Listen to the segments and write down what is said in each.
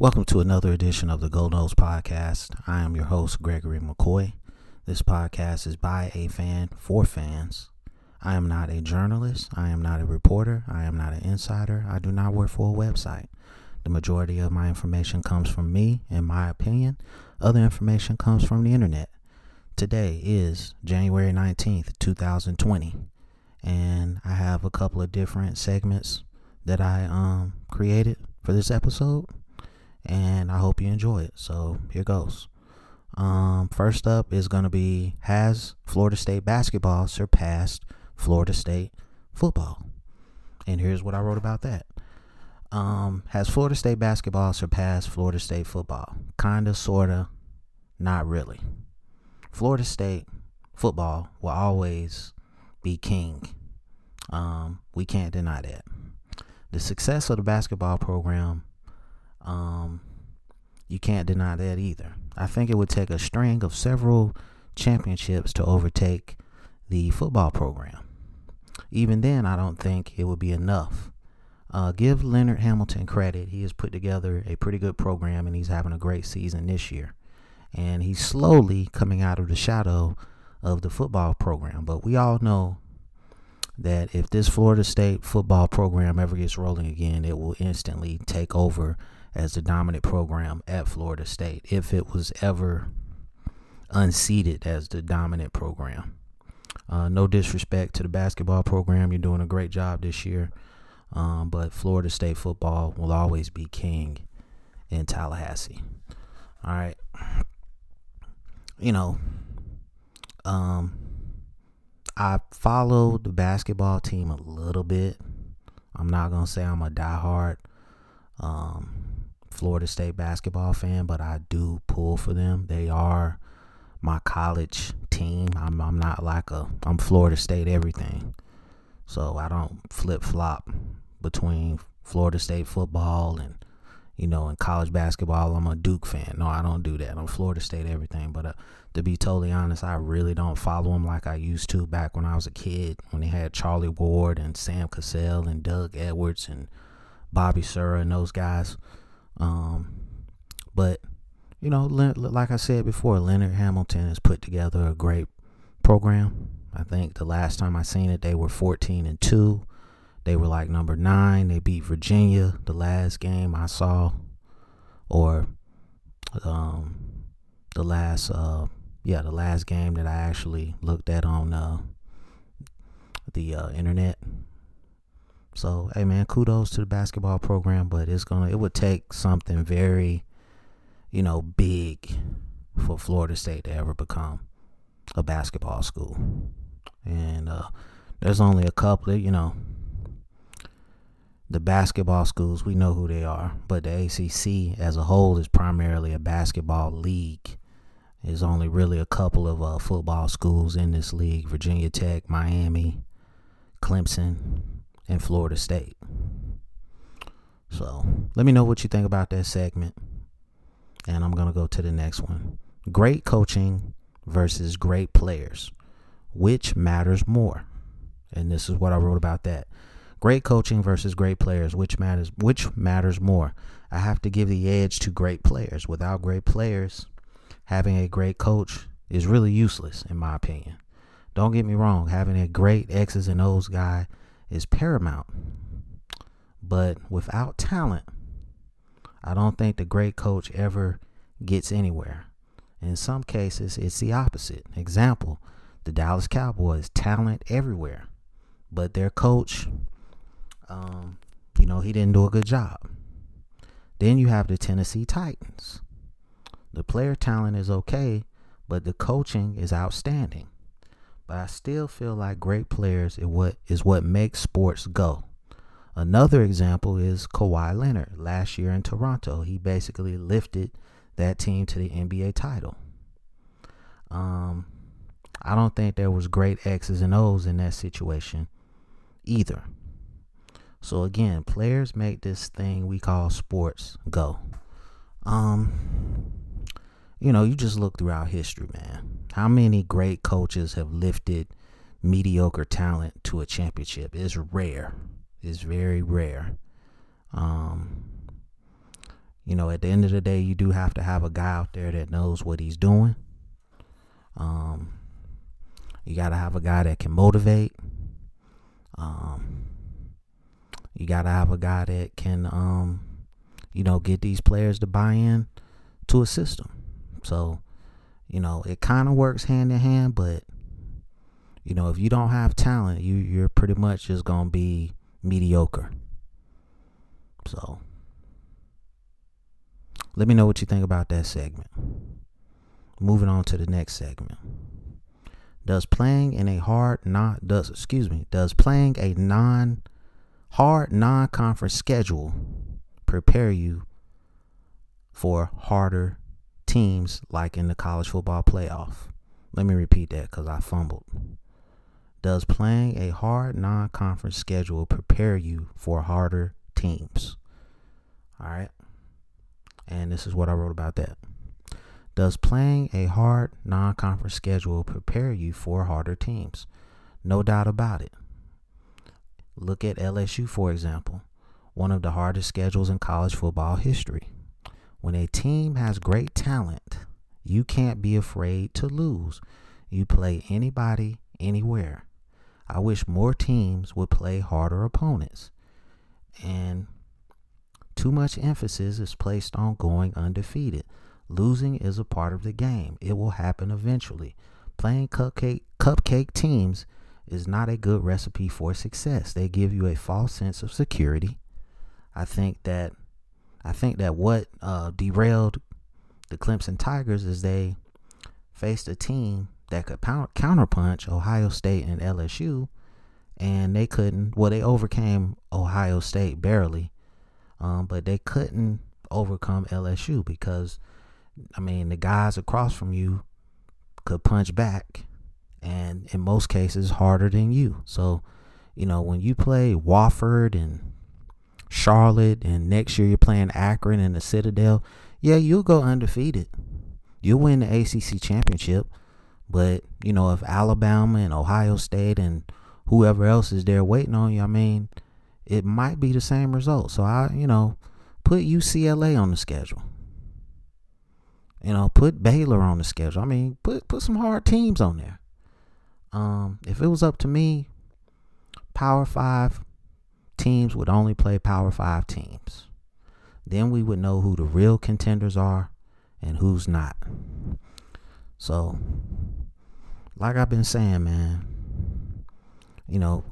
Welcome to another edition of the Gold Nose Podcast. I am your host, Gregory McCoy. This podcast is by a fan for fans. I am not a journalist. I am not a reporter. I am not an insider. I do not work for a website. The majority of my information comes from me, in my opinion. Other information comes from the internet. Today is January 19th, 2020, and I have a couple of different segments that I um, created for this episode, and I hope you enjoy it. So here goes. Um, first up is going to be Has Florida State basketball surpassed Florida State football? And here's what I wrote about that. Um, has Florida State basketball surpassed Florida State football? Kinda, sorta, not really. Florida State football will always be king. Um, we can't deny that. The success of the basketball program, um, you can't deny that either. I think it would take a string of several championships to overtake the football program. Even then, I don't think it would be enough. Uh, give Leonard Hamilton credit. He has put together a pretty good program and he's having a great season this year. And he's slowly coming out of the shadow of the football program. But we all know that if this Florida State football program ever gets rolling again, it will instantly take over as the dominant program at Florida State if it was ever unseated as the dominant program. Uh, no disrespect to the basketball program, you're doing a great job this year. Um, but Florida State football will always be king in Tallahassee. All right. You know, um, I follow the basketball team a little bit. I'm not gonna say I'm a diehard um, Florida State basketball fan, but I do pull for them. They are my college team. I'm I'm not like a I'm Florida State everything. So I don't flip flop between Florida State football and you know, in college basketball, I'm a Duke fan. No, I don't do that. I'm Florida State everything. But uh, to be totally honest, I really don't follow them like I used to back when I was a kid, when they had Charlie Ward and Sam Cassell and Doug Edwards and Bobby Sura and those guys. Um, but you know, like I said before, Leonard Hamilton has put together a great program. I think the last time I seen it, they were 14 and two. They were like number nine. They beat Virginia the last game I saw, or um, the last uh, yeah, the last game that I actually looked at on uh, the uh, internet. So hey man, kudos to the basketball program, but it's gonna it would take something very you know, big for Florida State to ever become a basketball school. And uh, there's only a couple of, you know, the basketball schools, we know who they are, but the ACC as a whole is primarily a basketball league. There's only really a couple of uh, football schools in this league Virginia Tech, Miami, Clemson, and Florida State. So let me know what you think about that segment. And I'm going to go to the next one. Great coaching versus great players. Which matters more? And this is what I wrote about that. Great coaching versus great players. Which matters which matters more? I have to give the edge to great players. Without great players, having a great coach is really useless in my opinion. Don't get me wrong, having a great X's and O's guy is paramount. But without talent, I don't think the great coach ever gets anywhere. In some cases, it's the opposite. Example, the Dallas Cowboys, talent everywhere, but their coach, um, you know, he didn't do a good job. Then you have the Tennessee Titans. The player talent is okay, but the coaching is outstanding. But I still feel like great players is what is what makes sports go. Another example is Kawhi Leonard. Last year in Toronto, he basically lifted that team to the NBA title. Um, I don't think there was great X's and O's in that situation either. So again, players make this thing we call sports go. Um, you know, you just look throughout history, man. How many great coaches have lifted mediocre talent to a championship? It's rare is very rare. Um, you know, at the end of the day, you do have to have a guy out there that knows what he's doing. Um, you got to have a guy that can motivate. Um, you got to have a guy that can, um, you know, get these players to buy in to a system. So, you know, it kind of works hand in hand, but you know, if you don't have talent, you you're pretty much just gonna be mediocre. So, let me know what you think about that segment. Moving on to the next segment. Does playing in a hard not does excuse me does playing a non hard non conference schedule prepare you for harder teams like in the college football playoff? Let me repeat that because I fumbled. Does playing a hard non conference schedule prepare you for harder teams? All right. And this is what I wrote about that. Does playing a hard non conference schedule prepare you for harder teams? No doubt about it. Look at LSU, for example, one of the hardest schedules in college football history. When a team has great talent, you can't be afraid to lose. You play anybody, anywhere. I wish more teams would play harder opponents. And too much emphasis is placed on going undefeated. Losing is a part of the game. It will happen eventually. Playing cupcake cupcake teams is not a good recipe for success. They give you a false sense of security. I think that I think that what uh, derailed the Clemson Tigers is they faced a team that could pound, counterpunch Ohio State and LSU, and they couldn't. Well, they overcame Ohio State barely, um, but they couldn't overcome LSU because, I mean, the guys across from you could punch back, and in most cases, harder than you. So, you know, when you play Wofford and Charlotte, and next year you're playing Akron and the Citadel, yeah, you'll go undefeated. You'll win the ACC championship. But, you know, if Alabama and Ohio State and whoever else is there waiting on you, I mean, it might be the same result. So I, you know, put UCLA on the schedule. You know, put Baylor on the schedule. I mean, put put some hard teams on there. Um, if it was up to me, Power Five teams would only play Power Five teams. Then we would know who the real contenders are and who's not. So, like I've been saying, man, you know,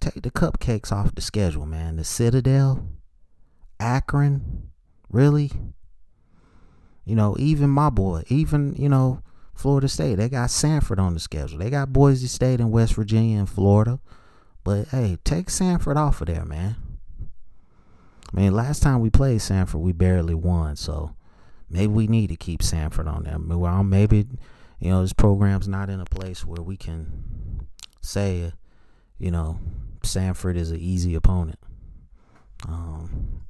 take the cupcakes off the schedule, man. The Citadel, Akron, really? You know, even my boy, even, you know, Florida State, they got Samford on the schedule. They got Boise State in West Virginia and Florida. But hey, take Samford off of there, man. I mean, last time we played Samford, we barely won. So maybe we need to keep Samford on there. Well, maybe, you know, this program's not in a place where we can say, you know, Samford is an easy opponent. Um,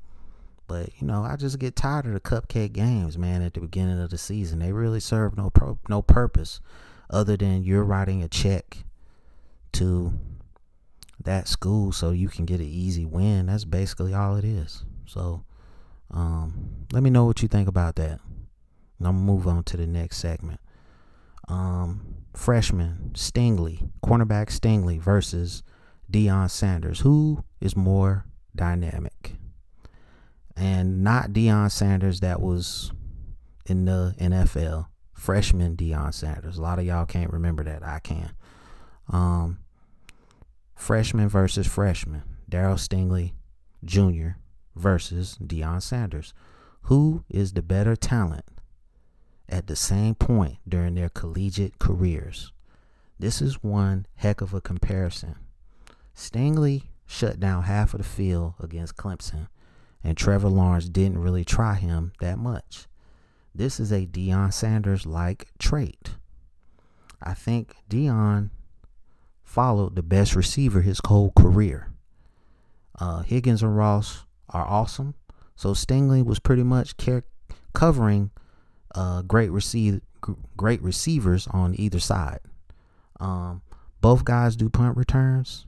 but you know, I just get tired of the cupcake games, man. At the beginning of the season, they really serve no pro- no purpose other than you're writing a check to that school so you can get an easy win. That's basically all it is. So, um, let me know what you think about that. And I'm gonna move on to the next segment. Um, freshman Stingley, cornerback Stingley versus Deion Sanders. Who is more dynamic? And not Deion Sanders that was in the NFL. Freshman Deion Sanders. A lot of y'all can't remember that. I can. Um, freshman versus freshman. Darryl Stingley Jr. versus Deion Sanders. Who is the better talent at the same point during their collegiate careers? This is one heck of a comparison. Stingley shut down half of the field against Clemson, and Trevor Lawrence didn't really try him that much. This is a Deion Sanders like trait. I think Deion followed the best receiver his whole career. Uh, Higgins and Ross are awesome, so Stingley was pretty much care- covering uh, great receive great receivers on either side. Um, both guys do punt returns.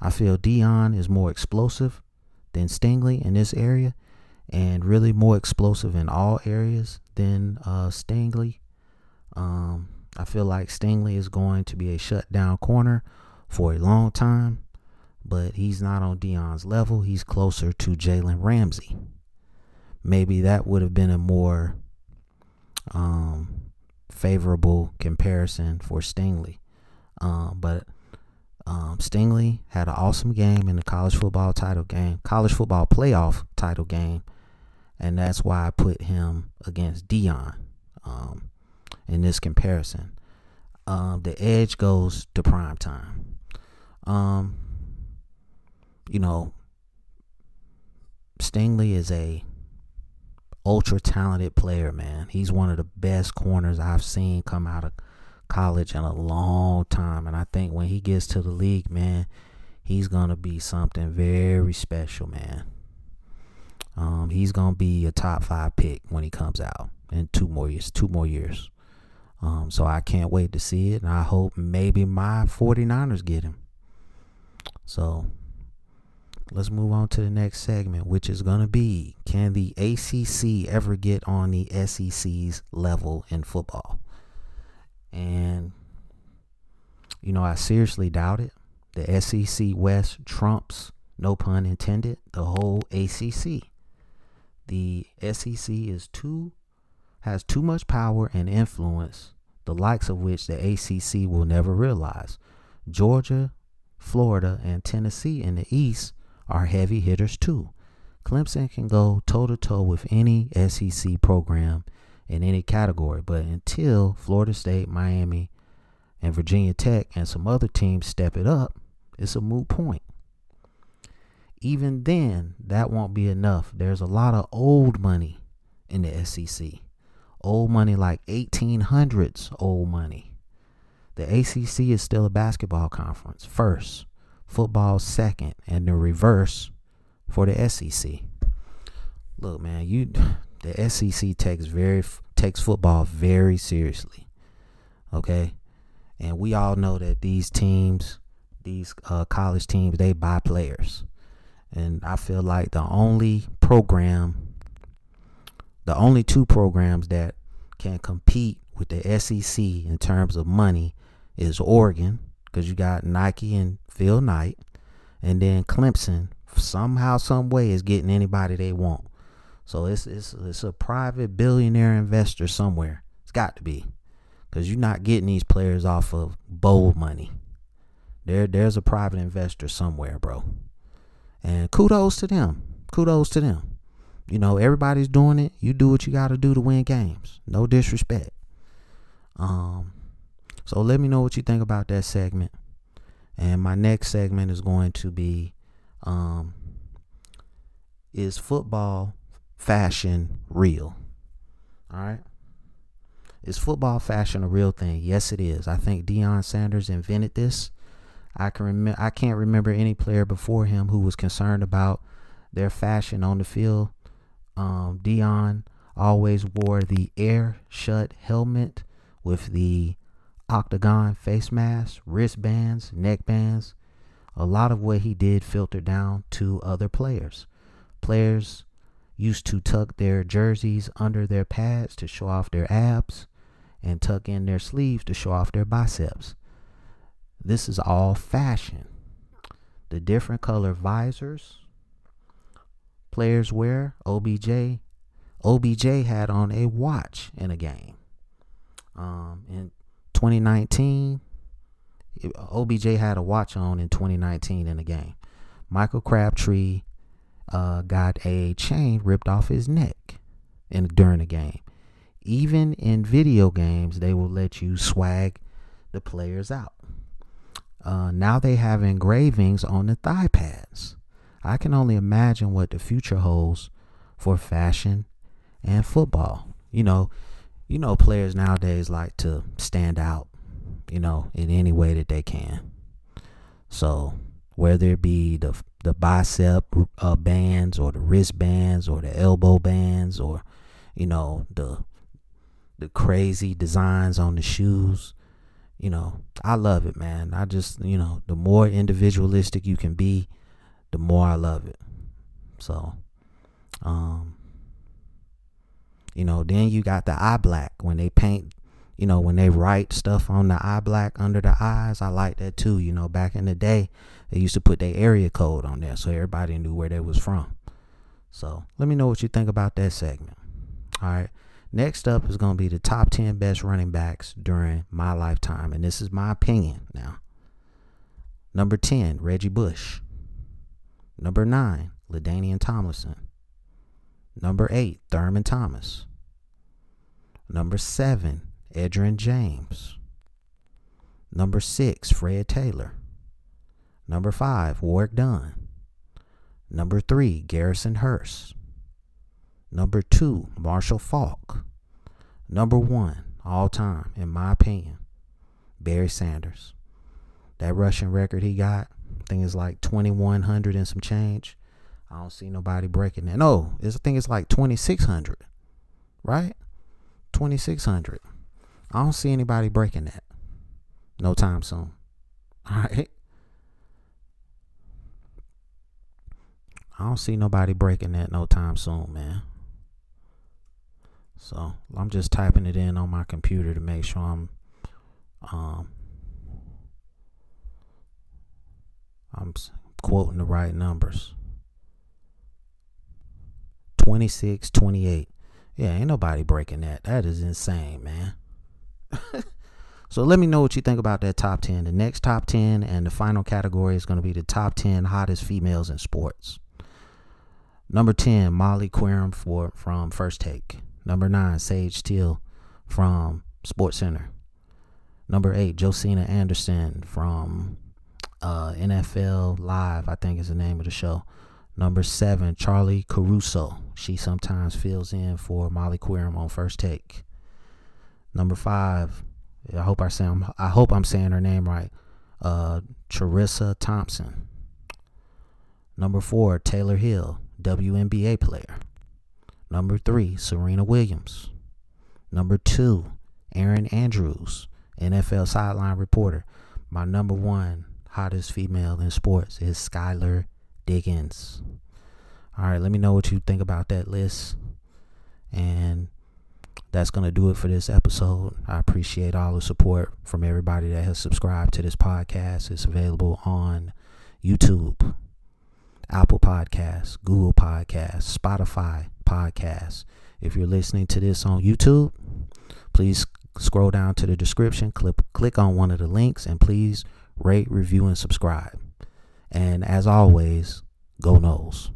I feel Deion is more explosive than Stingley in this area. and really more explosive in all areas than uh, Stingley. Um, I feel like Stingley is going to be a shutdown corner for a long time, but he's not on Deion's level. He's closer to Jalen Ramsey. Maybe that would have been a more um, favorable comparison for Stingley. Um, but um, Stingley had an awesome game in the college football title game, college football playoff title game, and that's why I put him against Deion. um, in this comparison. Um, the edge goes to prime time. Um, you know, Stingley is a ultra talented player, man. He's one of the best corners I've seen come out of college in a long time. And I think when he gets to the league, man, he's gonna be something very special, man. Um, he's gonna be a top five pick when he comes out in two more years. Two more years. Um, so I can't wait to see it, and I hope maybe my 49ers get him. So let's move on to the next segment, which is going to be Can the ACC ever get on the SEC's level in football? And, you know, I seriously doubt it. The SEC West trumps, no pun intended, the whole ACC. The SEC is too has too much power and influence, the likes of which the ACC will never realize. Georgia, Florida, and Tennessee in the East are heavy hitters too. Clemson can go toe to toe with any SEC program in any category, but until Florida State, Miami, and Virginia Tech and some other teams step it up, it's a moot point. Even then, that won't be enough. There's a lot of old money in the SEC. Old money like 1800s old money. The ACC is still a basketball conference, first football second, and the reverse for the SEC. Look, man, you the SEC takes very takes football very seriously. Okay? And we all know that these teams, these uh, college teams, they buy players. And I feel like the only program, the only two programs that can compete with the SEC in terms of money is Oregon, because you got Nike and Phil Knight, and then Clemson somehow, some way is getting anybody they want. So it's it's it's a private billionaire investor somewhere. It's got to be, because you're not getting these players off of bowl money. There there's a private investor somewhere, bro. And kudos to them. Kudos to them. You know, everybody's doing it. You do what you got to do to win games. No disrespect. Um, so let me know what you think about that segment. And my next segment is going to be um, Is football fashion real? All right. Is football fashion a real thing? Yes, it is. I think Deion Sanders invented this. I can remember. I can't remember any player before him who was concerned about their fashion on the field. Um, Deion always wore the air shut helmet with the octagon face mask, wristbands, neck bands. A lot of what he did filtered down to other players. Players used to tuck their jerseys under their pads to show off their abs and tuck in their sleeves to show off their biceps. This is all fashion. The different color visors players wear, OBJ OBJ had on a watch in a game. Um, in 2019, OBJ had a watch on in 2019 in the game. Michael Crabtree uh, got a chain ripped off his neck in during the game. Even in video games, they will let you swag the players out. Uh, now they have engravings on the thigh pads. I can only imagine what the future holds for fashion and football. You know, you know players nowadays like to stand out, you know, in any way that they can. So, whether it be the the bicep uh, bands or the wrist bands or the elbow bands or you know the the crazy designs on the shoes you know i love it man i just you know the more individualistic you can be the more i love it so um You know, then you got the eye black when they paint, you know, when they write stuff on the eye black under the eyes. I like that too. You know, back in the day, they used to put their area code on there so everybody knew where they was from. So let me know what you think about that segment. All right. Next up is going to be the top 10 best running backs during my lifetime. And this is my opinion now. Number 10, Reggie Bush. Number 9, LaDainian Tomlinson. Number 8, Thurman Thomas. Number 7, Edgerrin James. Number 6, Fred Taylor. Number 5, Warrick Dunn. Number 3, Garrison Hearst. Number 2, Marshall Faulk. Number 1, all time, in my opinion, Barry Sanders. That rushing record he got, I think it's like 2,100 and some change. I don't see nobody breaking that. No, I think it's like 2,600, right? 2,600. I don't see anybody breaking that no time soon. All right. I don't see nobody breaking that no time soon, man. So I'm just typing it in on my computer to make sure I'm um, I'm quoting the right numbers. 26, 28. Yeah, ain't nobody breaking that. That is insane, man. so let me know what you think about that top 10. The next top 10 and the final category is going to be the top 10 hottest females in sports. Number 10, Molly Qerim for, from First Take. Number 9, Sage Steele from Sports Center. Number 8, Josina Anderson from uh, NFL Live, I think is the name of the show. Number seven, Charlie Caruso. She sometimes fills in for Molly Qerim on First Take. Number five, I hope I say I hope I'm saying her name right. Uh, Charissa Thompson. Number four, Tayler Hill, WNBA player. Number three, Serena Williams. Number two, Erin Andrews, NFL sideline reporter. My number one hottest female in sports is Skylar Diggins. All right, let me know what you think about that list. And that's going to do it for this episode. I appreciate all the support from everybody that has subscribed to this podcast. It's available on YouTube, Apple Podcasts, Google Podcasts, Spotify Podcasts. If you're listening to this on YouTube, please scroll down to the description, click click on one of the links and please rate, review, and subscribe. And as always, go Noles.